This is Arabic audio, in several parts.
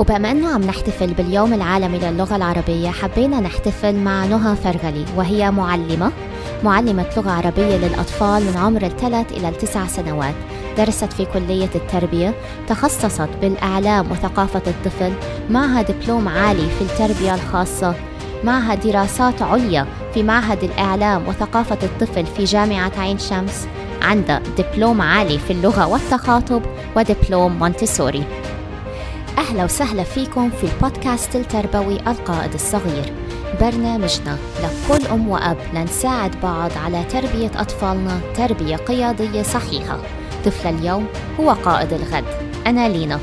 وبما أنه عم نحتفل باليوم العالمي للغة العربية حبينا نحتفل مع نهى فرغلي وهي معلمة معلمة لغة عربية للأطفال من عمر الثلاث إلى التسع سنوات. درست في كلية التربية تخصصت بالإعلام وثقافة الطفل معها دبلوم عالي في التربية الخاصة معها دراسات عليا في معهد الإعلام وثقافة الطفل في جامعة عين شمس عندها دبلوم عالي في اللغة والتخاطب ودبلوم مونتسوري. أهلا وسهلا فيكم في البودكاست التربوي القائد الصغير. برنامجنا لكل أم وأب لنساعد بعض على تربية أطفالنا تربية قيادية صحيحة. طفل اليوم هو قائد الغد. أنا لينا.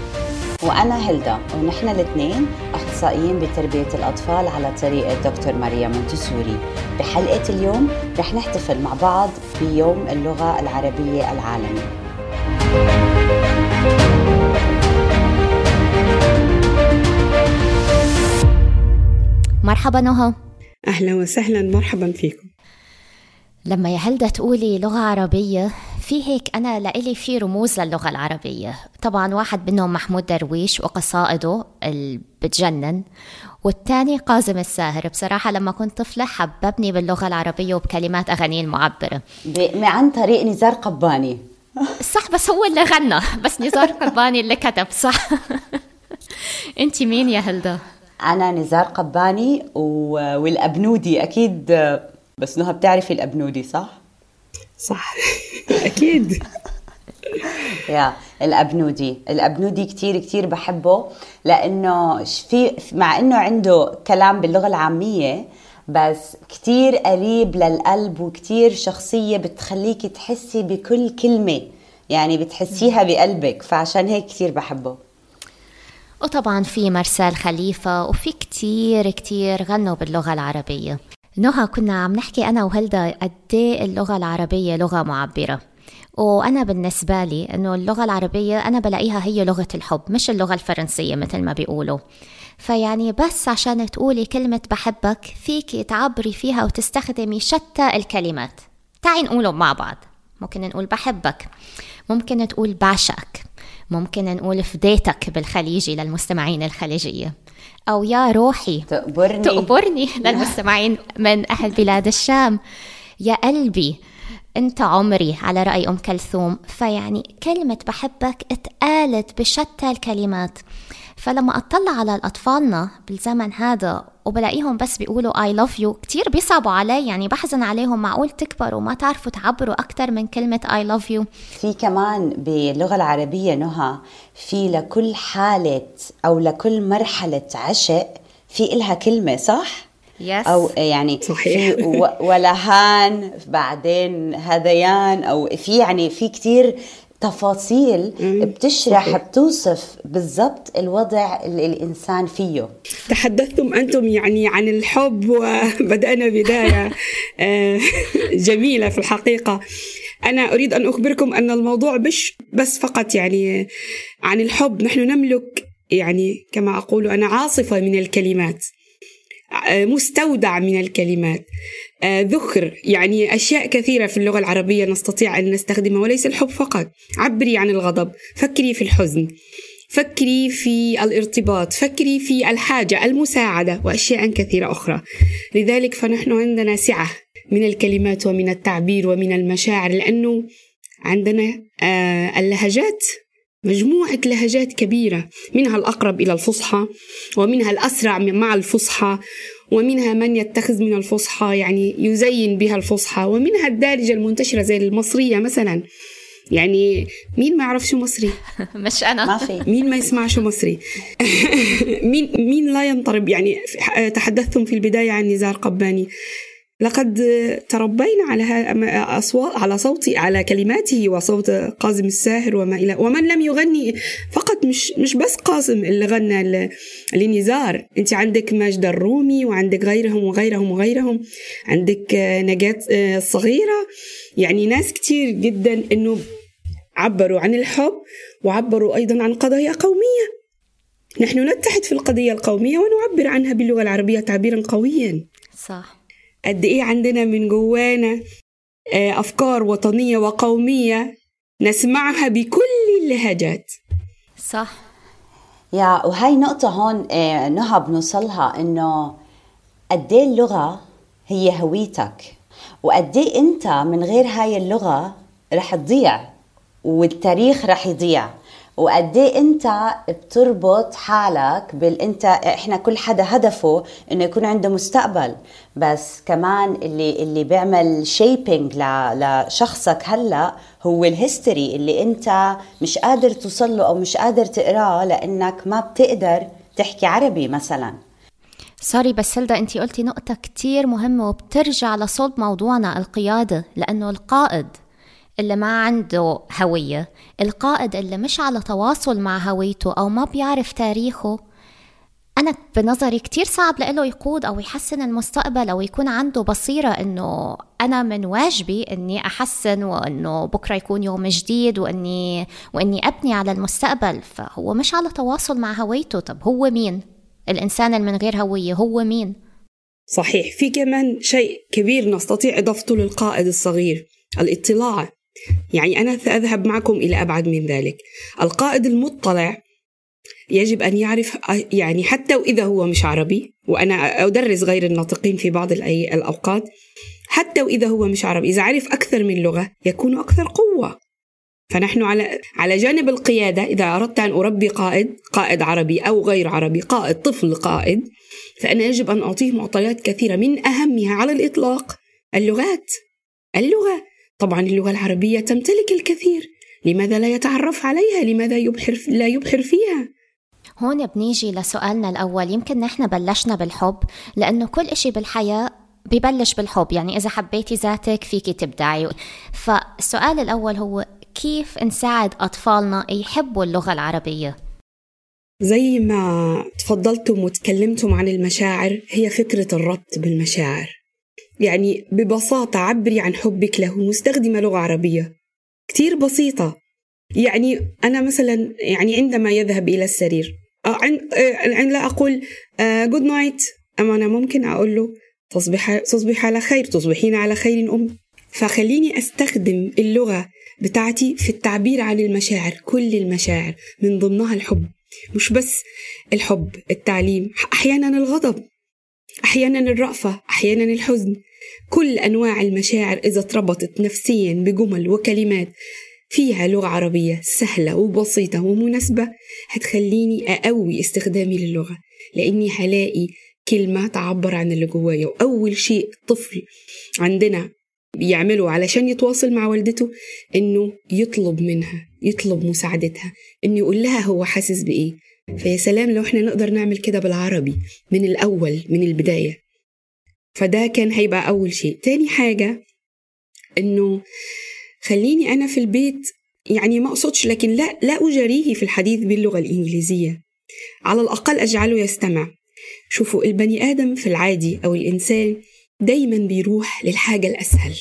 وأنا هيلدا ونحن الاثنين أخصائيين بتربية الأطفال على طريقة دكتور ماريا مونتسوري. بحلقة اليوم رح نحتفل مع بعض بيوم اللغة العربية العالمي. مرحبا نهى. أهلا وسهلا مرحبا فيكم. لما يا هلدا تقولي لغة عربية في هيك أنا لإلي في رموز للغة العربية. طبعا واحد منهم محمود درويش وقصائده اللي بتجنن والتاني قازم الساهر. بصراحة لما كنت طفلة حببني باللغة العربية وبكلمات أغانيه المعبرة. عن طريق نزار قباني. صح بس هو اللي غنى. بس نزار قباني اللي كتب صح. انت مين يا هلدا؟ أنا نزار قباني والأبنودي أكيد بس نهى بتعرفي الأبنودي صح؟ صح. أكيد. يا الأبنودي. الأبنودي كتير كتير بحبه لأنه في مع أنه عنده كلام باللغة العامية بس كتير قريب للقلب وكتير شخصية بتخليك تحسي بكل كلمة يعني بتحسيها بقلبك فعشان هيك كتير بحبه. وطبعا في مرسال خليفة وفي كتير كتير غنوا باللغة العربية. نهى كنا عم نحكي أنا وهلدا قد اللغة العربية لغة معبرة. وأنا بالنسبة لي أنه اللغة العربية أنا بلاقيها هي لغة الحب مش اللغة الفرنسية مثل ما بيقولوا. فيعني بس عشان تقولي كلمة بحبك فيك تعبري فيها وتستخدمي شتى الكلمات. تعي نقولهم مع بعض. ممكن نقول بحبك ممكن تقول بعشقك. ممكن نقول فديتك بالخليجي للمستمعين الخليجية. أو يا روحي تقبرني. تقبرني للمستمعين من أهل بلاد الشام. يا قلبي أنت عمري على رأي أم كلثوم. فيعني كلمة بحبك اتقالت بشتى الكلمات. فلما أطلع على أطفالنا بالزمن هذا وبلاقيهم بس بيقولوا I love you كتير بيصعبوا علي يعني بحزن عليهم معقول تكبروا وما تعرفوا تعبروا أكثر من كلمة I love you في كمان باللغة العربية نهى في لكل حالة أو لكل مرحلة عشق في إلها كلمة صح؟ yes. أو يعني صحيح. في ولهان بعدين هذيان أو في يعني في كتير تفاصيل بتشرح. بتوصف بالضبط الوضع اللي الإنسان فيه. تحدثتم أنتم يعني عن الحب وبدأنا بداية آه، جميلة في الحقيقة. أنا أريد أن أخبركم أن الموضوع مش بس فقط يعني عن الحب نحن نملك يعني كما أقول أنا عاصفة من الكلمات. مستودع من الكلمات. آه، ذخر يعني أشياء كثيرة في اللغة العربية نستطيع أن نستخدمها وليس الحب فقط. عبري عن الغضب فكري في الحزن فكري في الارتباط فكري في الحاجة المساعدة وأشياء كثيرة أخرى. لذلك فنحن عندنا سعة من الكلمات ومن التعبير ومن المشاعر لأنه عندنا آه، اللهجات مجموعة لهجات كبيرة منها الأقرب إلى الفصحى ومنها الأسرع مع الفصحى ومنها من يتخذ من الفصحى يعني يزين بها الفصحى ومنها الدارجة المنتشرة زي المصرية مثلا. يعني مين ما يعرف شو مصري؟ مش أنا. ما في. مين ما يسمع شو مصري؟ مين مين لا ينطرب؟ يعني تحدثتم في البداية عن نزار قباني. لقد تربينا على أصوات على صوت على كلماته وصوت قاسم الساهر وما إلى ومن لم يغني فقط مش مش بس قاسم اللي غنى لنزار. أنت عندك ماجد الرومي وعندك غيرهم وغيرهم وغيرهم. عندك نجاة الصغيرة. يعني ناس كتير جدا إنه عبروا عن الحب وعبروا أيضا عن قضايا قومية. نحن نتحد في القضية القومية ونعبر عنها باللغة العربية تعبيرا قويا. صح. قد إيه عندنا من جوانا أفكار وطنية وقومية نسمعها بكل اللهجات. صح. يا وهي نقطة هون آه، نهى بنوصلها إنه قد إيه اللغة هي هويتك وقد إيه أنت من غير هاي اللغة رح تضيع والتاريخ رح يضيع. وقد إيه أنت بتربط حالك بال أنت إحنا كل حدا هدفه إنه يكون عنده مستقبل. بس كمان اللي اللي بيعمل shaping لشخصك هلأ هو ال history اللي أنت مش قادر توصل له أو مش قادر تقراه لأنك ما بتقدر تحكي عربي مثلا. سوري بس سلدا انت قلتي نقطة كتير مهمة وبترجع لصلب موضوعنا القيادة لأنه القائد. اللي ما عنده هوية القائد اللي مش على تواصل مع هويته أو ما بيعرف تاريخه أنا بنظري كتير صعب له يقود أو يحسن المستقبل أو يكون عنده بصيرة إنه أنا من واجبي إني أحسن وإنه بكرة يكون يوم جديد وإني وإني أبني على المستقبل فهو مش على تواصل مع هويته طب هو مين؟ الإنسان اللي من غير هوية هو مين؟ صحيح في كمان شيء كبير نستطيع إضافته للقائد الصغير الاطلاع يعني أنا سأذهب معكم إلى أبعد من ذلك. القائد المطلع يجب أن يعرف يعني حتى وإذا هو مش عربي وأنا أدرس غير الناطقين في بعض الأوقات حتى وإذا هو مش عربي إذا عرف أكثر من لغة يكون أكثر قوة. فنحن على على جانب القيادة إذا أردت أن أربي قائد قائد عربي أو غير عربي قائد طفل قائد فأنا يجب أن أعطيه معطيات كثيرة من أهمها على الإطلاق. اللغات اللغة. طبعا اللغة العربية تمتلك الكثير. لماذا لا يتعرف عليها؟ لماذا يبحر لا يبحر فيها؟ هون بنيجي لسؤالنا الأول. يمكن نحن بلشنا بالحب لأنه كل إشي بالحياة ببلش بالحب. يعني إذا حبيتي ذاتك فيكي تبدعي. فالسؤال الأول هو كيف نساعد أطفالنا يحبوا اللغة العربية؟ زي ما تفضلتم وتكلمتم عن المشاعر هي فكرة الربط بالمشاعر. يعني ببساطة عبري عن حبك له مستخدمة لغة عربية. كتير بسيطة. يعني أنا مثلا يعني عندما يذهب إلى السرير عند لا أقول جود نايت أما أنا ممكن أقول له تصبح تصبح على خير تصبحين على خير أم. فخليني أستخدم اللغة بتاعتي في التعبير عن المشاعر كل المشاعر من ضمنها الحب. مش بس الحب التعليم أحيانا الغضب أحيانا الرأفة أحيانا الحزن. كل أنواع المشاعر إذا اتربطت نفسيا بجمل وكلمات فيها لغة عربية سهلة وبسيطة ومناسبة هتخليني أقوي استخدامي للغة لأني هلاقي كلمة تعبر عن اللي جوايا وأول شيء طفل عندنا بيعمله علشان يتواصل مع والدته إنه يطلب منها يطلب مساعدتها إنه يقول لها هو حاسس بإيه. فيا سلام لو إحنا نقدر نعمل كده بالعربي من الأول من البداية. فده كان هيبقى أول شيء. تاني حاجة إنه خليني أنا في البيت يعني ما أقصدش لكن لا لا أجاريه في الحديث باللغة الإنجليزية. على الأقل أجعله يستمع. شوفوا البني آدم في العادي أو الإنسان دايما بيروح للحاجة الأسهل.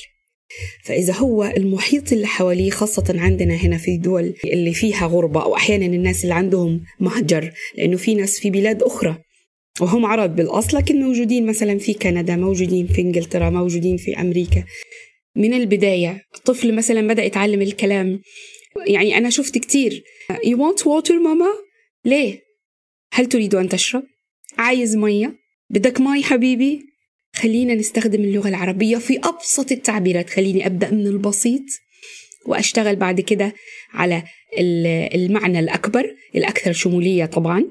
فإذا هو المحيط اللي حواليه خاصة عندنا هنا في الدول اللي فيها غربة أو أحيانا الناس اللي عندهم مهجر لأنه في ناس في بلاد أخرى. وهم عرب بالأصل لكن موجودين مثلا في كندا موجودين في إنجلترا موجودين في أمريكا من البداية الطفل مثلا بدأ يتعلم الكلام يعني أنا شفت كتير You want water ماما؟ ليه؟ هل تريد أن تشرب؟ عايز مية؟ بدك مي حبيبي؟ خلينا نستخدم اللغة العربية في أبسط التعبيرات خليني أبدأ من البسيط وأشتغل بعد كده على المعنى الأكبر الأكثر شمولية طبعا.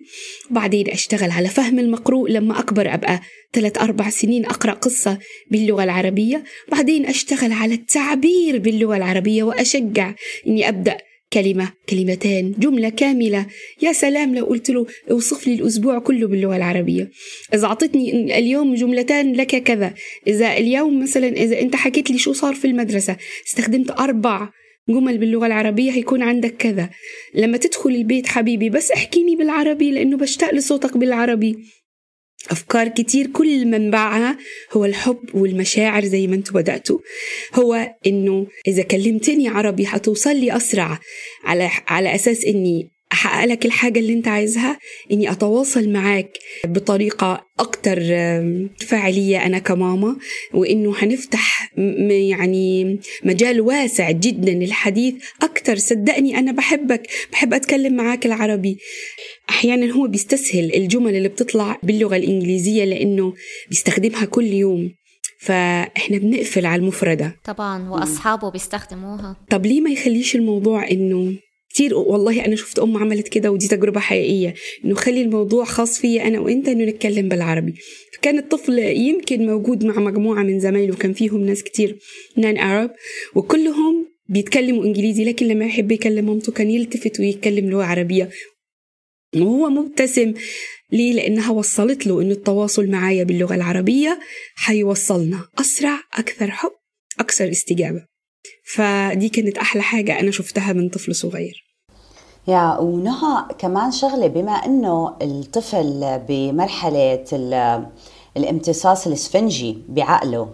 بعدين أشتغل على فهم المقروء لما أكبر أبقى ثلاث أربع سنين أقرأ قصة باللغة العربية. بعدين أشتغل على التعبير باللغة العربية وأشجع إني أبدأ كلمة كلمتين جملة كاملة. يا سلام لو قلت له أوصف لي الأسبوع كله باللغة العربية. إذا أعطتني اليوم جملتان لك كذا. إذا اليوم مثلا إذا أنت حكيت لي شو صار في المدرسة استخدمت أربع جمل باللغة العربية هيكون عندك كذا. لما تدخل البيت حبيبي بس احكيني بالعربي لأنه بشتاق لصوتك بالعربي. أفكار كتير كل منبعها هو الحب والمشاعر زي ما أنتم بدأتوا. هو إنه إذا كلمتني عربي حتوصل لي أسرع على على أساس إني أحقق لك الحاجة اللي أنت عايزها إني أتواصل معاك بطريقة أكتر فاعلية أنا كماما وإنه هنفتح يعني مجال واسع جدا للحديث أكتر. صدقني أنا بحبك بحب أتكلم معاك العربي. أحيانا هو بيستسهل الجمل اللي بتطلع باللغة الإنجليزية لأنه بيستخدمها كل يوم. فإحنا بنقفل على المفردة. طبعا وأصحابه بيستخدموها. طب ليه ما يخليش الموضوع إنه كتير والله أنا شفت أم عملت كده ودي تجربة حقيقية إنه خلي الموضوع خاص فيا أنا وأنت إنه نتكلم بالعربي. فكان الطفل يمكن موجود مع مجموعة من زمايله كان فيهم ناس كتير نان عرب وكلهم بيتكلموا إنجليزي لكن لما يحب يكلم مامته كان يلتفت ويتكلم لغة عربية. وهو مبتسم ليه؟ لأنها وصلت له إنه التواصل معايا باللغة العربية حيوصلنا أسرع أكثر حب أكثر استجابة. فدي كانت أحلى حاجة أنا شفتها من طفل صغير. يا ونهى كمان شغلة بما أنه الطفل بمرحلة الامتصاص الاسفنجي بعقله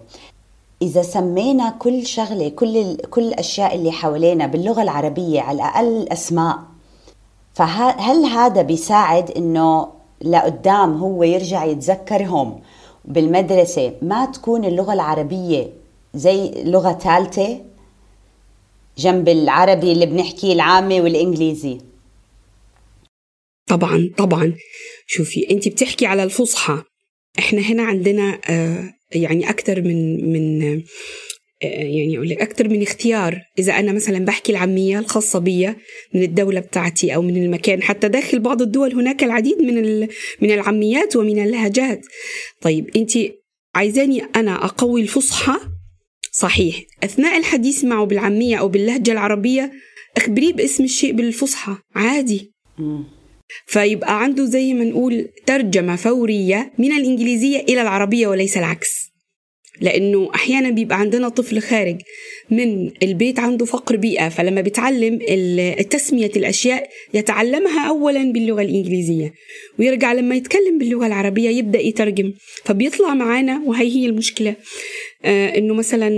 إذا سمينا كل شغلة كل كل الأشياء اللي حوالينا باللغة العربية على الأقل أسماء فهل هذا بيساعد إنه لقدام هو يرجع يتذكرهم بالمدرسة؟ ما تكون اللغة العربية زي لغة ثالثة؟ جنب العربي اللي بنحكيه العامي والإنجليزي. طبعا طبعا. شوفي انت بتحكي على الفصحى. إحنا هنا عندنا آه يعني أكثر من من يعني أقول لك أكثر من اختيار. إذا أنا مثلا بحكي العامية الخاصة بي من الدولة بتاعتي أو من المكان حتى داخل بعض الدول هناك العديد من من العاميات ومن اللهجات. طيب أنت عايزاني أنا أقوي الفصحى صحيح. أثناء الحديث معه بالعامية أو باللهجة العربية أخبريه باسم الشيء بالفصحى. عادي. فيبقى عنده زي ما نقول ترجمة فورية من الإنجليزية إلى العربية وليس العكس. لأنه أحيانا بيبقى عندنا طفل خارج من البيت عنده فقر بيئة فلما بيتعلم تسمية الأشياء يتعلمها أولا باللغة الإنجليزية. ويرجع لما يتكلم باللغة العربية يبدأ يترجم. فبيطلع معانا وهي هي المشكلة. آه إنه مثلا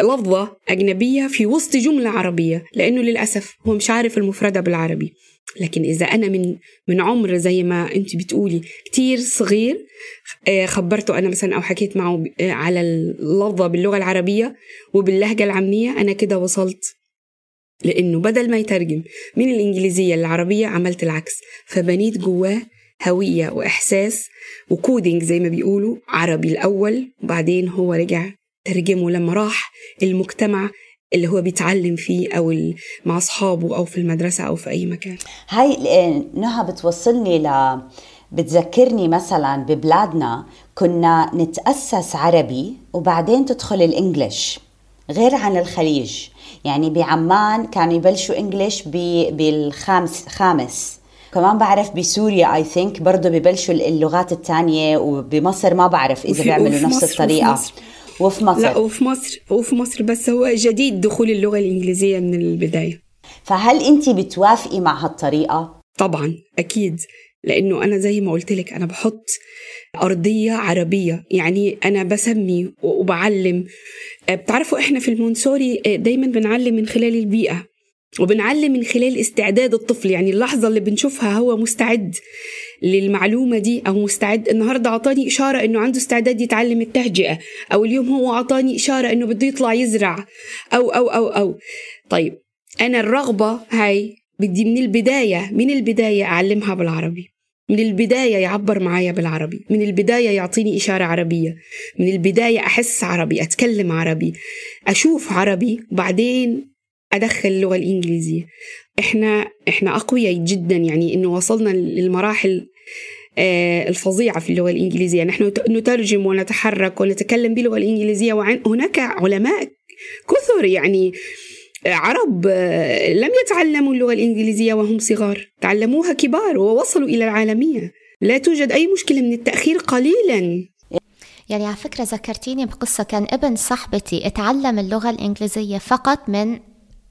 لفظة أجنبية في وسط جملة عربية لأنه للأسف هو مش عارف المفردة بالعربي. لكن إذا أنا من من عمر زي ما أنت بتقولي كتير صغير آه، خبرته أنا مثلا أو حكيت معه آه، على اللفظة باللغة العربية وباللهجة العامية أنا كده وصلت لأنه بدل ما يترجم من الإنجليزية للعربية عملت العكس. فبنيت جواه هوية وإحساس وكودينج زي ما بيقولوا عربي الأول وبعدين هو رجع ترجمه لما راح المجتمع اللي هو بيتعلم فيه أو مع أصحابه أو في المدرسة أو في أي مكان. هاي نهى بتوصلني ل بتذكرني مثلا ببلادنا كنا نتأسس عربي وبعدين تدخل الإنجليش غير عن الخليج. يعني بعمان كانوا يبلشوا إنجليش بالخامس خامس. كمان بعرف بسوريا اي ثينك برضه ببلشوا اللغات الثانية وبمصر ما بعرف إذا بيعملوا نفس الطريقة. وفي مصر. لا وفي مصر وفي مصر بس هو جديد دخول اللغة الإنجليزية من البداية. فهل أنت بتوافقي مع هالطريقة؟ طبعا أكيد. لأنه أنا زي ما قلت لك أنا بحط أرضية عربية. يعني أنا بسمي وبعلم. بتعرفوا إحنا في المونسوري دايما بنعلم من خلال البيئة. وبنعلم من خلال استعداد الطفل يعني اللحظة اللي بنشوفها هو مستعد للمعلومة دي أو مستعد النهاردة أعطاني إشارة إنه عنده استعداد يتعلم التهجئة أو اليوم هو أعطاني إشارة إنه بده يطلع يزرع أو أو أو أو. طيب أنا الرغبة هاي بدي من البداية من البداية أعلمها بالعربي. من البداية يعبر معايا بالعربي. من البداية يعطيني إشارة عربية. من البداية أحس عربي أتكلم عربي أشوف عربي وبعدين أدخل اللغة الإنجليزية. إحنا إحنا أقوياء جدا يعني إنه وصلنا للمراحل آه، الفظيعة في اللغة الإنجليزية. نحن نترجم ونتحرك ونتكلم باللغة الإنجليزية وهناك علماء كثر يعني آه، عرب آه، لم يتعلموا اللغة الإنجليزية وهم صغار. تعلموها كبار ووصلوا إلى العالمية. لا توجد أي مشكلة من التأخير قليلا. يعني على فكرة ذكرتيني بقصة. كان ابن صاحبتي اتعلم اللغة الإنجليزية فقط من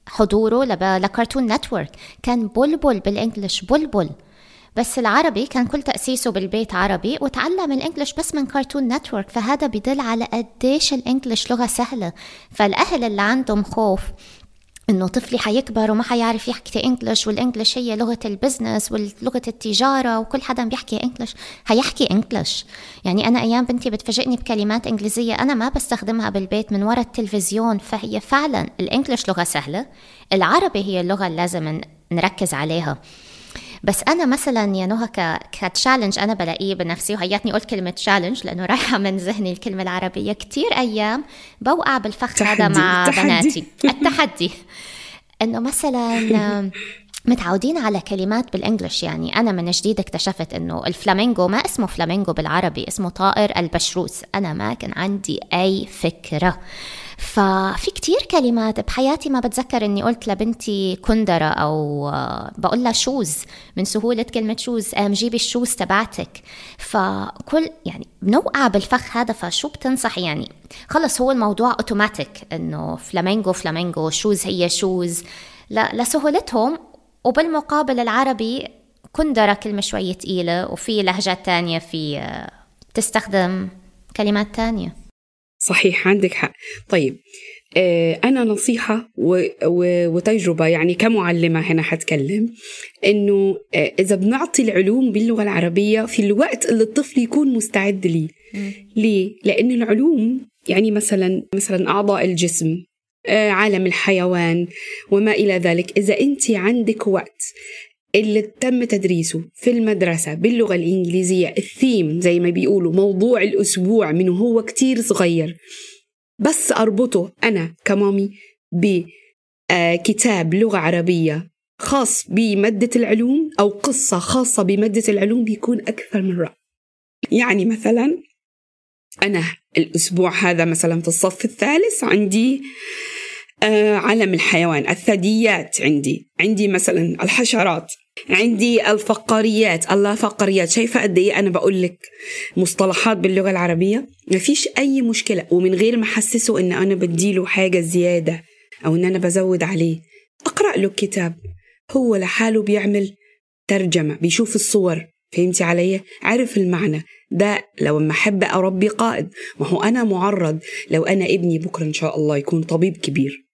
حضوره ل Cartoon Network كان بلبل بال English بلبل. بس العربي كان كل تأسيسه بالبيت عربي وتعلم ال English بس من Cartoon Network فهذا بدل على قديش ال English لغة سهلة. فالأهل اللي عندهم خوف إنه طفلي حيكبر وما حيعرف يحكي English وال English هي لغة ال business ولغة التجارة وكل حدا بيحكي English. حيحكي English. يعني أنا أيام بنتي بتفاجئني بكلمات إنجليزية أنا ما بستخدمها بالبيت من وراء التلفزيون فهي فعلا ال English لغة سهلة العربي هي اللغة اللي لازم نركز عليها. بس أنا مثلا يا نهى ك challenge أنا بلاقيه بنفسي وهياتني قلت كلمة challenge لأنه رايحة من ذهني الكلمة العربية. كثير أيام بوقع بالفخ هذا مع تحدي. بناتي. التحدي. إنه مثلا متعودين على كلمات بال English. يعني أنا من جديد اكتشفت إنه الفلامينغو ما اسمه فلامينغو بالعربي اسمه طائر البشروس. أنا ما كان عندي أي فكرة. ففي كتير كلمات بحياتي ما بتذكر إني قلت لبنتي كندرة أو بقول لها shoes من سهولة كلمة shoes جيبي ال shoes تبعتك. فكل يعني بنوقع بالفخ هذا فشو بتنصح؟ يعني خلص هو الموضوع اوتوماتيك إنه flamingo flamingo shoes هي shoes لا لسهولتهم وبالمقابل العربي كندرة كلمة شوية تقيلة وفي لهجات تانية في تستخدم كلمات تانية. صحيح عندك حق. طيب آه، أنا نصيحة وتجربة يعني كمعلمة هنا حتكلم إنه آه، إذا بنعطي العلوم باللغة العربية في الوقت اللي الطفل يكون مستعد ليه. ليه؟ لأن العلوم يعني مثلا مثلا أعضاء الجسم آه، عالم الحيوان وما إلى ذلك. إذا أنت عندك وقت اللي تم تدريسه في المدرسة باللغة الإنجليزية. الثيم زي ما بيقولوا موضوع الأسبوع من هو كتير صغير. بس أربطه أنا كمامي بكتاب لغة عربية خاص بمادة العلوم أو قصة خاصة بمادة العلوم بيكون أكثر من رائع يعني مثلا أنا الأسبوع هذا مثلا في الصف الثالث عندي آه علم الحيوان الثدييات عندي. عندي مثلا الحشرات عندي الفقاريات الله فقريات شايفة قد إيه أنا بقول لك مصطلحات باللغة العربية؟ ما فيش أي مشكلة. ومن غير ما أحسسه إن أنا بديله حاجة زيادة أو إن أنا بزود عليه. أقرأ له الكتاب هو لحاله بيعمل ترجمة بيشوف الصور. فهمتي علي؟ عرف المعنى. ده لو ما أحب أربي قائد. ما هو أنا معرض. لو أنا ابني بكرة إن شاء الله يكون طبيب كبير.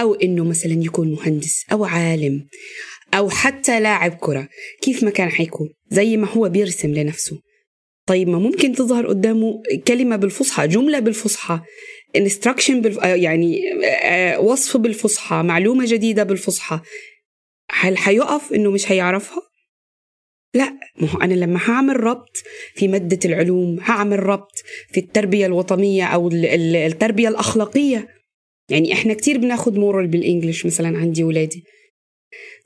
أو إنه مثلا يكون مهندس أو عالم أو حتى لاعب كرة كيف ما كان حيكون؟ زي ما هو بيرسم لنفسه. طيب ما ممكن تظهر قدامه كلمة بالفصحى جملة بالفصحى instruction بالف... آه، يعني آه، وصف بالفصحى معلومة جديدة بالفصحى. هل حيقف إنه مش هيعرفها؟ لا ما هو أنا لما هعمل ربط في مادة العلوم هعمل ربط في التربية الوطنية أو التربية الأخلاقية يعني إحنا كتير بناخد moral بال English مثلا عندي ولادي.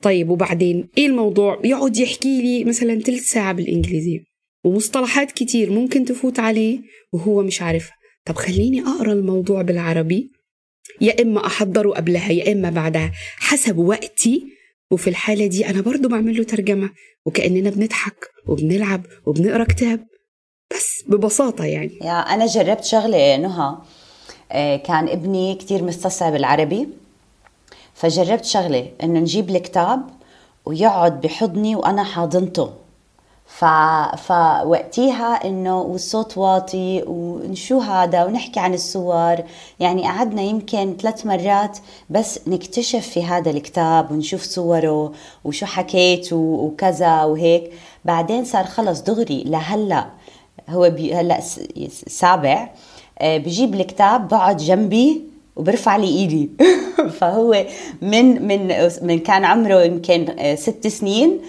طيب وبعدين إيه الموضوع؟ يقعد يحكي لي مثلا ثلث ساعة بالإنجليزية ومصطلحات كتير ممكن تفوت عليه وهو مش عارفها طب خليني أقرأ الموضوع بالعربي يا إما أحضره قبلها يا إما بعدها حسب وقتي. وفي الحالة دي أنا برضو بعمل له ترجمة وكأننا بنضحك وبنلعب وبنقرأ كتاب بس ببساطة يعني. يا أنا جربت شغلة نهى. كان ابني كتير مستصعب العربي. فجربت شغلة إنه نجيب الكتاب ويقعد بحضني وأنا حاضنته. ف... فوقتيها إنه والصوت واطي وشو هذا ونحكي عن الصور. يعني قعدنا يمكن ثلاث مرات بس نكتشف في هذا الكتاب ونشوف صوره وشو حكيت وكذا وهيك. بعدين صار خلص دغري لهلأ هو بي هلأ سابع. آه، بجيب الكتاب بقعد جنبي وبرفع لي إيدي. فهو من من من كان عمره يمكن آه، ست سنين.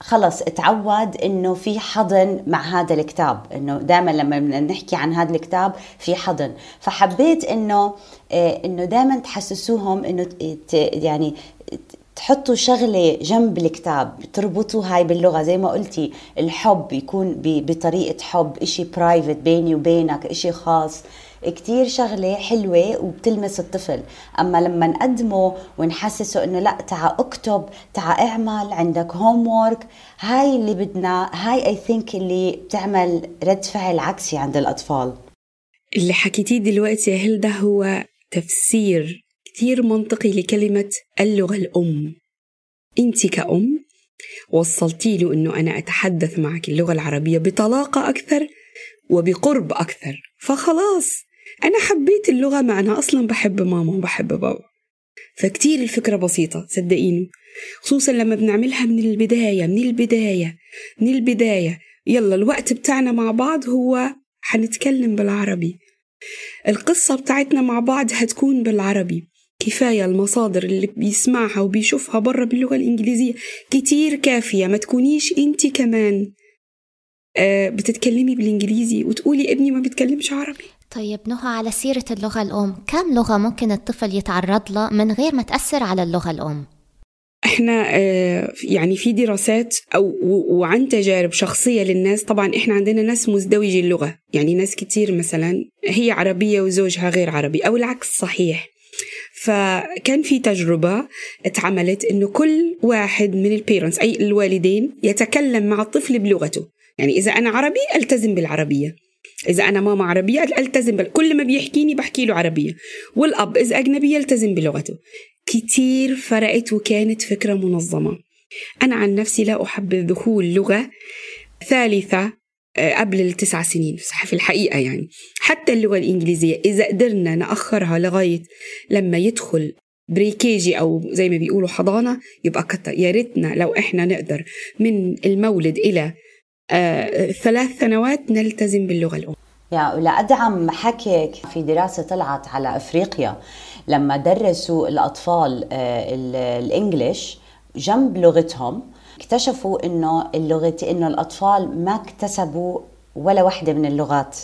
خلص اتعود إنه في حضن مع هذا الكتاب. إنه دائما لما نحكي عن هذا الكتاب في حضن. فحبيت إنه آه، إنه دائما تحسسوهم إنه يعني تحطوا شغلة جنب الكتاب تربطوا هاي باللغة. زي ما قلتي الحب يكون بطريقة حب إشي برايفت بيني وبينك إشي خاص. كتير شغلة حلوة وبتلمس الطفل. أما لما نقدمه ونحسسه إنه لأ تعا أكتب تعا اعمل عندك homework هاي اللي بدنا هاي I think اللي بتعمل رد فعل عكسي عند الأطفال. اللي حكيتيه دلوقتي يا هلدا هو تفسير كتير منطقي لكلمة اللغة الأم. أنت كأم وصلتي له أنه أنا أتحدث معك اللغة العربية بطلاقة أكثر وبقرب أكثر. فخلاص أنا حبيت اللغة مع أنا أصلا بحب ماما وبحب بابا. فكتير الفكرة بسيطة صدقيني. خصوصا لما بنعملها من البداية من البداية من البداية. يلا الوقت بتاعنا مع بعض هو حنتكلم بالعربي. القصة بتاعتنا مع بعض هتكون بالعربي. كفاية المصادر اللي بيسمعها وبيشوفها برا باللغة الإنجليزية. كتير كافية ما تكونيش أنت كمان آه بتتكلمي بالإنجليزي وتقولي ابني ما بيتكلمش عربي. طيب نهى على سيرة اللغة الأم. كم لغة ممكن الطفل يتعرض لها من غير ما تأثر على اللغة الأم؟ إحنا آه، يعني في دراسات أو وعن تجارب شخصية للناس. طبعا إحنا عندنا ناس مزدوجي اللغة. يعني ناس كتير مثلا هي عربية وزوجها غير عربي أو العكس صحيح. فكان في تجربة اتعملت إنه كل واحد من البيرنتس أي الوالدين يتكلم مع الطفل بلغته. يعني إذا أنا عربي ألتزم بالعربية. إذا أنا ماما عربية ألتزم بل... كل ما بيحكيني بحكي له عربية. والأب إذا أجنبي يلتزم بلغته. كتير فرقت وكانت فكرة منظمة. أنا عن نفسي لا أحبذ دخول لغة ثالثة قبل التسع سنين في الحقيقة يعني. حتى اللغة الإنجليزية إذا قدرنا نأخرها لغاية لما يدخل بريكيجي أو زي ما بيقولوا حضانة يبقى كتر يا ريتنا لو إحنا نقدر من المولد إلى آه ثلاث سنوات نلتزم باللغة الأم. يا ولأدعم حكيك. في دراسة طلعت على أفريقيا لما درسوا الأطفال آه، الإنجليش جنب لغتهم اكتشفوا إنه اللغة إنه الأطفال ما اكتسبوا ولا وحده من اللغات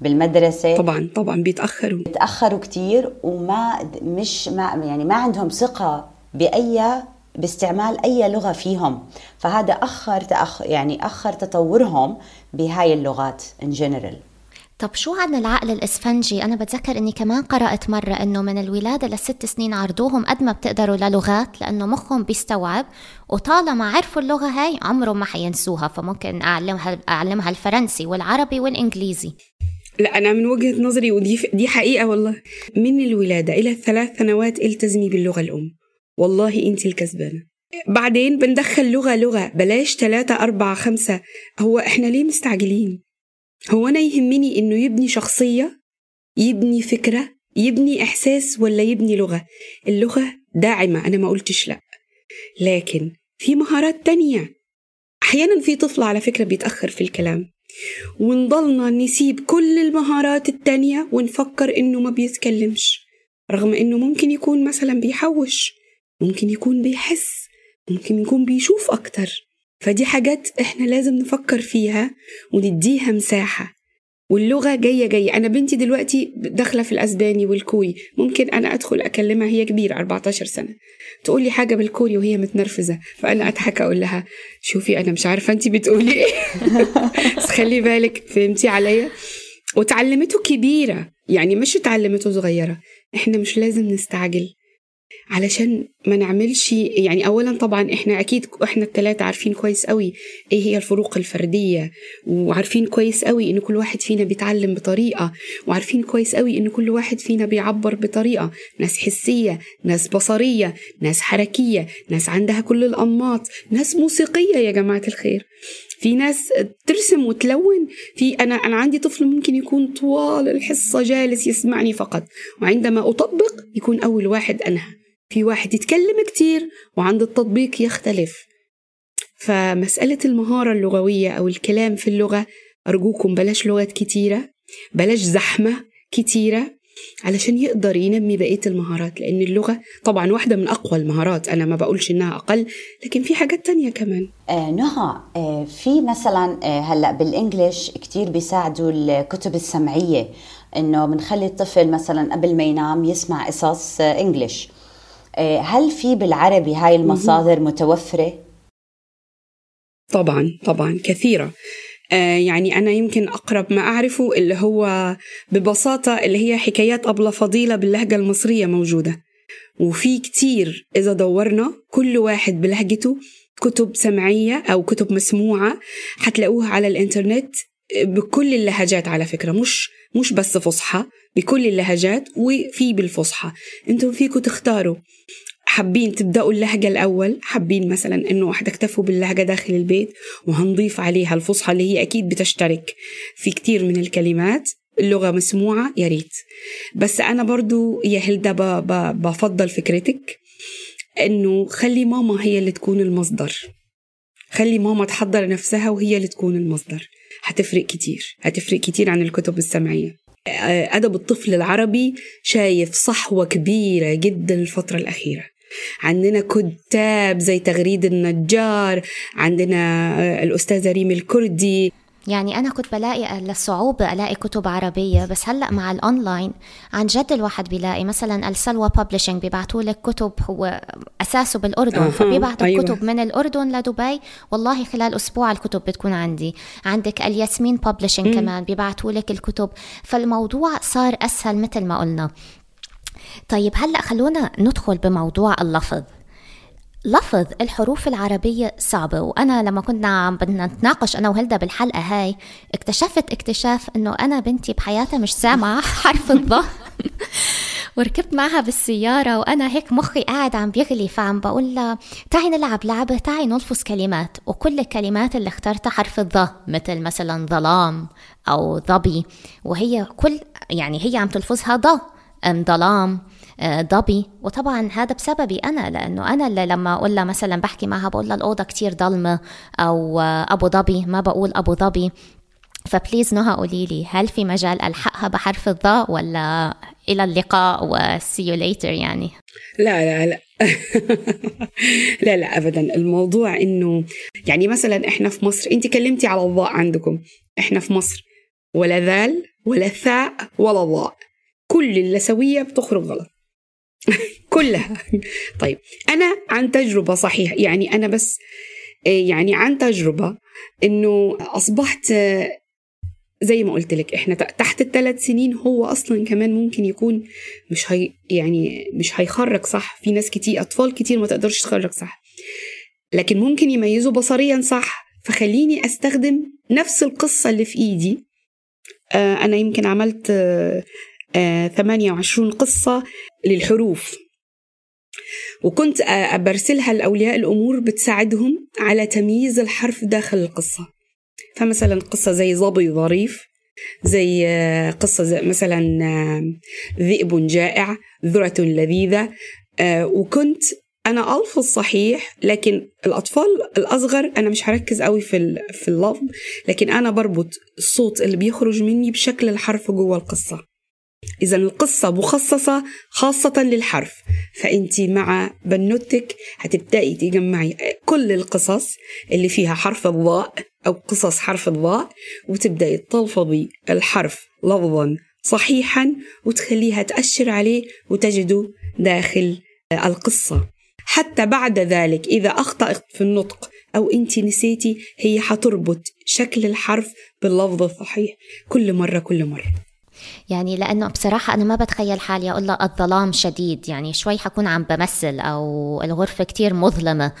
بالمدرسة. طبعا طبعا بيتأخروا. بيتأخروا كثير وما مش ما يعني ما عندهم ثقة by باستعمال أي لغة فيهم. فهذا أخر تأخ يعني أخر تطورهم بهاي اللغات in general طب شو عن العقل الإسفنجي؟ أنا بتذكر إني كمان قرأت مرة إنه من الولادة للست سنين عرضوهم قد ما بتقدروا للغات لأنه مخهم بيستوعب وطالما عرفوا اللغة هاي عمرهم ما حينسوها فممكن أعلمها أعلمها الفرنسي والعربي والإنجليزي. لا أنا من وجهة نظري ودي دي حقيقة والله. من الولادة إلى الثلاث سنوات التزمي باللغة الأم. والله أنت الكسبانة. بعدين بندخل لغة لغة. بلاش ثلاثة أربعة خمسة. هو إحنا ليه مستعجلين؟ هو أنا يهمني إنه يبني شخصية يبني فكرة يبني إحساس ولا يبني لغة؟ اللغة داعمة أنا ما قلتش لأ. لكن في مهارات تانية. أحيانا في طفل على فكرة بيتأخر في الكلام. ونضلنا نسيب كل المهارات التانية ونفكر إنه ما بيتكلمش. رغم إنه ممكن يكون مثلا بيحوش ممكن يكون بيحس ممكن يكون بيشوف أكتر. فدي حاجات إحنا لازم نفكر فيها ونديها مساحة. واللغة جاية جاية. أنا بنتي دلوقتي داخلة في الأسباني والكوري. ممكن أنا أدخل أكلمها هي كبيرة 14 سنة. تقول لي حاجة بالكوري وهي متنرفزة. فأنا أضحك أقول لها شوفي أنا مش عارفة أنت بتقولي إيه. بس خلي بالك فهمتي عليا؟ وتعلمته كبيرة. يعني مش اتعلمته صغيرة. إحنا مش لازم نستعجل. علشان ما نعملش يعني اولا طبعا إحنا أكيد إحنا الثلاثه عارفين كويس قوي إيه هي الفروق الفردية وعارفين كويس قوي إن كل واحد فينا بيتعلم بطريقة وعارفين كويس قوي إن كل واحد فينا بيعبر بطريقة ناس حسية ناس بصرية ناس حركية ناس عندها كل الأنماط ناس موسيقية يا جماعة الخير. في ناس ترسم وتلون في أنا أنا عندي طفل ممكن يكون طوال الحصة جالس يسمعني فقط وعندما أطبق يكون أول واحد أنهى. في واحد يتكلم كتير وعند التطبيق يختلف. فمسألة المهارة اللغوية أو الكلام في اللغة أرجوكم بلاش لغات كتيرة بلاش زحمة كتيرة علشان يقدر ينمي بقية المهارات لأن اللغة طبعا واحدة من أقوى المهارات أنا ما بقولش إنها أقل لكن في حاجات تانية كمان. آه نهى آه في مثلا آه هلأ بالإنجليش كتير بيساعدوا الكتب السمعية إنه بنخلي الطفل مثلا قبل ما ينام يسمع قصص آه إنجليش. هل في بالعربي هاي المصادر متوفرة؟ طبعا طبعا كثيرة. آه، يعني أنا يمكن أقرب ما أعرفه اللي هو ببساطة اللي هي حكايات أبلة فضيلة باللهجة المصرية موجودة. وفي كتير إذا دورنا كل واحد بلهجته كتب سمعية أو كتب مسموعة حتلاقوها على الإنترنت. بكل اللهجات على فكرة مش مش بس فصحى بكل اللهجات وفي بالفصحى. أنتم فيكم تختاروا حابين تبدأوا اللهجة الأول حابين مثلا إنه حتكتفوا باللهجة داخل البيت وهنضيف عليها الفصحى اللي هي أكيد بتشترك في كتير من الكلمات اللغة مسموعة يا ريت. بس أنا برضو يا هلدا بفضل فكرتك إنه خلي ماما هي اللي تكون المصدر. خلي ماما تحضر نفسها وهي اللي تكون المصدر. هتفرق كتير. هتفرق كتير عن الكتب السمعية. أدب الطفل العربي شايف صحوة كبيرة جدا الفترة الأخيرة. عندنا كتاب زي تغريد النجار عندنا الأستاذة ريم الكردي. يعني أنا كنت بلاقي الصعوبة ألاقي كتب عربية بس هلأ مع الأونلاين عن جد الواحد بيلاقي مثلا السلوى Publishing بيبعتوا لك كتب هو أساسه بالأردن فبيبعتوا أيوة. كتب من الأردن لدبي. والله خلال أسبوع الكتب بتكون عندي. عندك الياسمين Publishing كمان بيبعتوا لك الكتب. فالموضوع صار أسهل مثل ما قلنا. طيب هلأ خلونا ندخل بموضوع اللفظ. لفظ الحروف العربية صعبة وأنا لما كنا عم بدنا نتناقش أنا وهلدا بالحلقة هاي اكتشفت اكتشاف إنه أنا بنتي بحياتها مش سامعة حرف الض وركبت معها بالسيارة وأنا هيك مخي قاعد عم بيغلي فعم بقول لها تعي نلعب لعبة تعي نلفظ كلمات. وكل الكلمات اللي اخترتها حرف الض مثل مثلا ظلام أبو ظبي. وهي كل يعني هي عم تلفظها ض ظلام. ضبي وطبعا هذا بسببي أنا لأنه أنا اللي لما أقول لها مثلا بحكي معها بقول لها الأوضة كتير ضلمة أو آه، أبو ظبي ما بقول أبو ظبي. فبليز نهى قولي لي هل في مجال ألحقها بحرف الظاء ولا إلى اللقاء و see you later يعني؟ لا لا لا. لا لا ابدا. الموضوع إنه يعني مثلا إحنا في مصر أنت كلمتي على الضاء عندكم. إحنا في مصر ولا ذال ولا ثاء ولا ضاء كل اللسوية بتخرج غلط. كلها. طيب أنا عن تجربة صحيح يعني أنا بس يعني عن تجربة إنه أصبحت زي ما قلت لك إحنا تحت الثلاث سنين هو أصلا كمان ممكن يكون مش هي يعني مش هيخرج صح؟ في ناس كتير أطفال كتير ما تقدرش تخرج صح؟ لكن ممكن يميزوا بصريا صح؟ فخليني أستخدم نفس القصة اللي في إيدي. آه أنا يمكن عملت 28 قصة للحروف. وكنت برسلها لأولياء الأمور بتساعدهم على تمييز الحرف داخل القصة. فمثلا قصة زي ظبي ظريف زي قصة زي مثلا ذئب جائع ذرة لذيذة. وكنت أنا ألفظ صحيح لكن الأطفال الأصغر أنا مش هركز قوي في في اللفظ لكن أنا بربط الصوت اللي بيخرج مني بشكل الحرف جوه القصة. إذا القصة مخصصة خاصة للحرف فأنت مع بنوتك هتبدأي تجمعي كل القصص اللي فيها حرف الضاء أو قصص حرف الضاء وتبدأي تلفظي الحرف لفظا صحيحا وتخليها تأشر عليه وتجده داخل القصة. حتى بعد ذلك إذا أخطأت في النطق أو أنت نسيتي هي حتربط شكل الحرف باللفظ الصحيح كل مرة كل مرة. يعني لأنه بصراحة أنا ما بتخيل حالي أقول له الظلام شديد يعني شوي حكون عم بمثل أو الغرفة كتير مظلمة.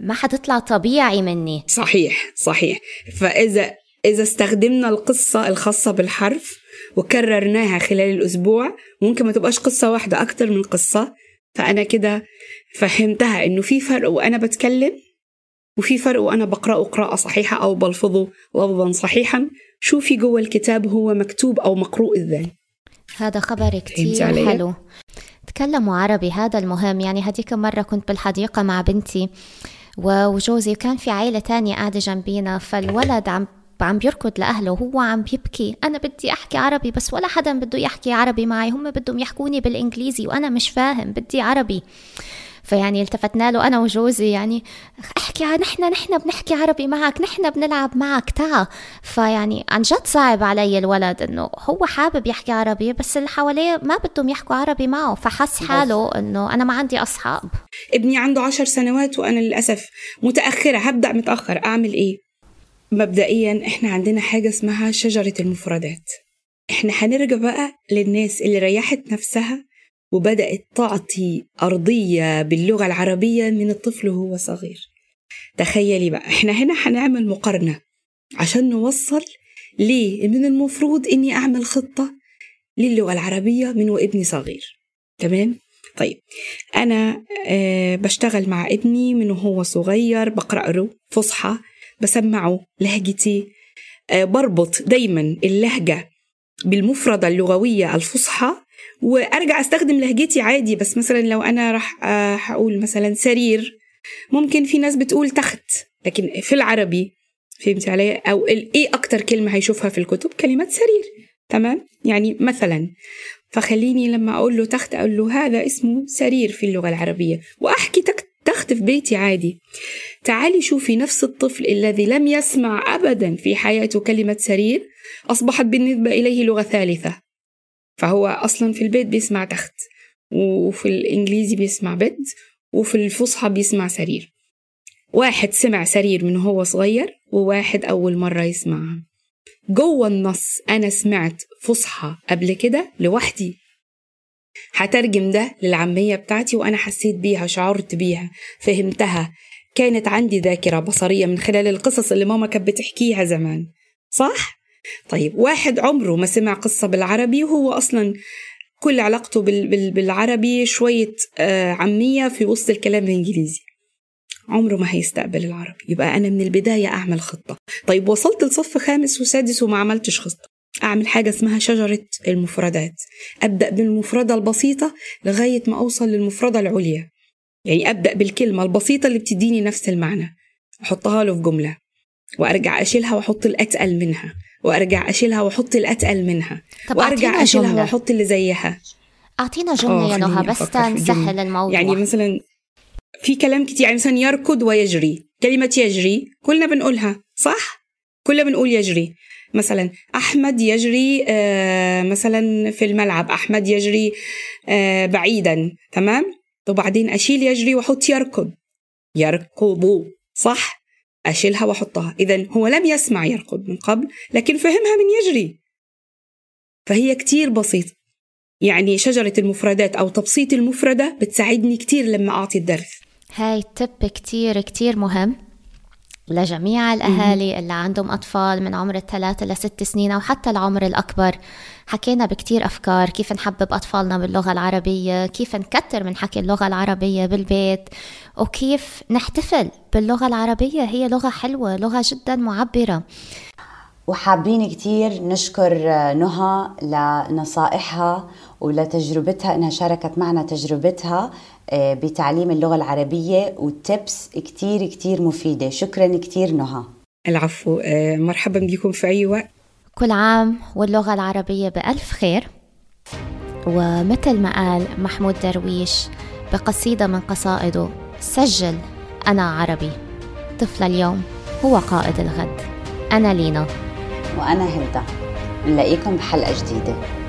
ما حتطلع طبيعي مني. صحيح صحيح. فإذا إذا استخدمنا القصة الخاصة بالحرف وكررناها خلال الأسبوع ممكن ما تبقاش قصة واحدة أكتر من قصة. فأنا كده فهمتها إنه في فرق وأنا بتكلم وفي فرق وأنا بقرأه قراءة صحيحة أو بلفظه لفظا صحيحا. شوفي جوه الكتاب هو مكتوب أو مقروء إزاي؟ هذا خبر كتير حلو. تكلموا عربي هذا المهم. يعني هديك مرة كنت بالحديقة مع بنتي وجوزي وكان في عائلة تانية قاعدة جنبينا فالولد عم عم بيركض لأهله وهو عم بيبكي. أنا بدي أحكي عربي بس ولا حدا بده يحكي عربي معي. هم بدهم يحكوني بالإنجليزي وأنا مش فاهم بدي عربي. فيعني التفتنا له أنا وجوزي يعني أحكي نحن نحن بنحكي عربي معك نحن بنلعب معك تعا فيعني عن جد صعب علي الولد إنه هو حابب يحكي عربي بس اللي حواليه ما بدهم يحكوا عربي معه فحس حاله إنه أنا ما عندي أصحاب. ابني عنده عشر سنوات وأنا للأسف متأخرة هبدأ متأخر أعمل إيه؟ مبدئيا إحنا عندنا حاجة اسمها شجرة المفردات. إحنا هنرجع بقى للناس اللي ريحت نفسها وبدأت تعطي أرضية باللغة العربية من الطفل وهو صغير. تخيلي بقى إحنا هنا هنعمل مقارنة عشان نوصل ليه؟ من المفروض إني أعمل خطة للغة العربية من وابني صغير. تمام؟ طيب أنا أه بشتغل مع ابني من وهو صغير بقرأ له فصحى بسمعه لهجتي أه بربط دايما اللهجة بالمفردة اللغوية الفصحى وأرجع أستخدم لهجتي عادي بس مثلا لو أنا راح هقول آه، مثلا سرير ممكن في ناس بتقول تخت لكن في العربي فهمتي علي؟ أو إيه أكتر كلمة هيشوفها في الكتب؟ كلمة سرير تمام؟ يعني مثلا فخليني لما أقول له تخت أقول له هذا اسمه سرير في اللغة العربية وأحكي تخت في بيتي عادي. تعالي شوفي نفس الطفل الذي لم يسمع ابدا في حياته كلمة سرير أصبحت بالنسبة إليه لغة ثالثة. فهو أصلا في البيت بيسمع تخت وفي الإنجليزي بيسمع بيد وفي الفصحى بيسمع سرير. واحد سمع سرير من هو صغير وواحد أول مرة يسمعها. جوه النص أنا سمعت فصحى قبل كده لوحدي. هترجم ده للعامية بتاعتي وأنا حسيت بيها شعرت بيها فهمتها. كانت عندي ذاكرة بصرية من خلال القصص اللي ماما كانت بتحكيها زمان. صح؟ طيب واحد عمره ما سمع قصة بالعربي وهو أصلا كل علاقته بالعربي شوية آه، عامية في وسط الكلام الإنجليزي. عمره ما هيستقبل العربي. يبقى أنا من البداية أعمل خطة. طيب وصلت لصف خامس وسادس وما عملتش خطة. أعمل حاجة اسمها شجرة المفردات. أبدأ بالمفردة البسيطة لغاية ما أوصل للمفردة العليا. يعني أبدأ بالكلمة البسيطة اللي بتديني نفس المعنى. أحطها له في جملة. وأرجع أشيلها وأحط الأتقل منها. وأرجع أشيلها وأحط الأتقل منها طب وأرجع أشيلها جملة. وأحط اللي زيها أعطينا جملة يا نهى بس تنسهل الموضوع يعني مثلا في كلام كتير يعني مثلا يركض ويجري كلمة يجري كلنا بنقولها صح؟ كلنا بنقول يجري مثلا أحمد يجري آه مثلا في الملعب أحمد يجري آه بعيدا تمام؟ وبعدين أشيل يجري وأحط يركض يركض صح؟ أشيلها وأحطها. إذا هو لم يسمع يركض من قبل لكن فهمها من يجري. فهي كتير بسيطة يعني شجرة المفردات أو تبسيط المفردة بتساعدني كتير لما أعطي الدرس. هاي تب كتير كتير مهم. لجميع الأهالي اللي عندهم أطفال من عمر الثلاثة لست سنين أو حتى العمر الأكبر. حكينا بكتير أفكار كيف نحبب أطفالنا باللغة العربية كيف نكتر من حكي اللغة العربية بالبيت وكيف نحتفل باللغة العربية. هي لغة حلوة لغة جدا معبرة. وحابين كتير نشكر نهى لنصائحها ولتجربتها إنها شاركت معنا تجربتها. بتعليم اللغة العربية والتبس كتير كتير مفيدة. شكرا كتير نهى. العفو. آه، مرحبا بكم في أي وقت. كل عام واللغة العربية بألف خير. ومثل ما قال محمود درويش بقصيدة من قصائده سجل أنا عربي. طفل اليوم هو قائد الغد. أنا لينا. وأنا هدى نلاقيكم بحلقة جديدة.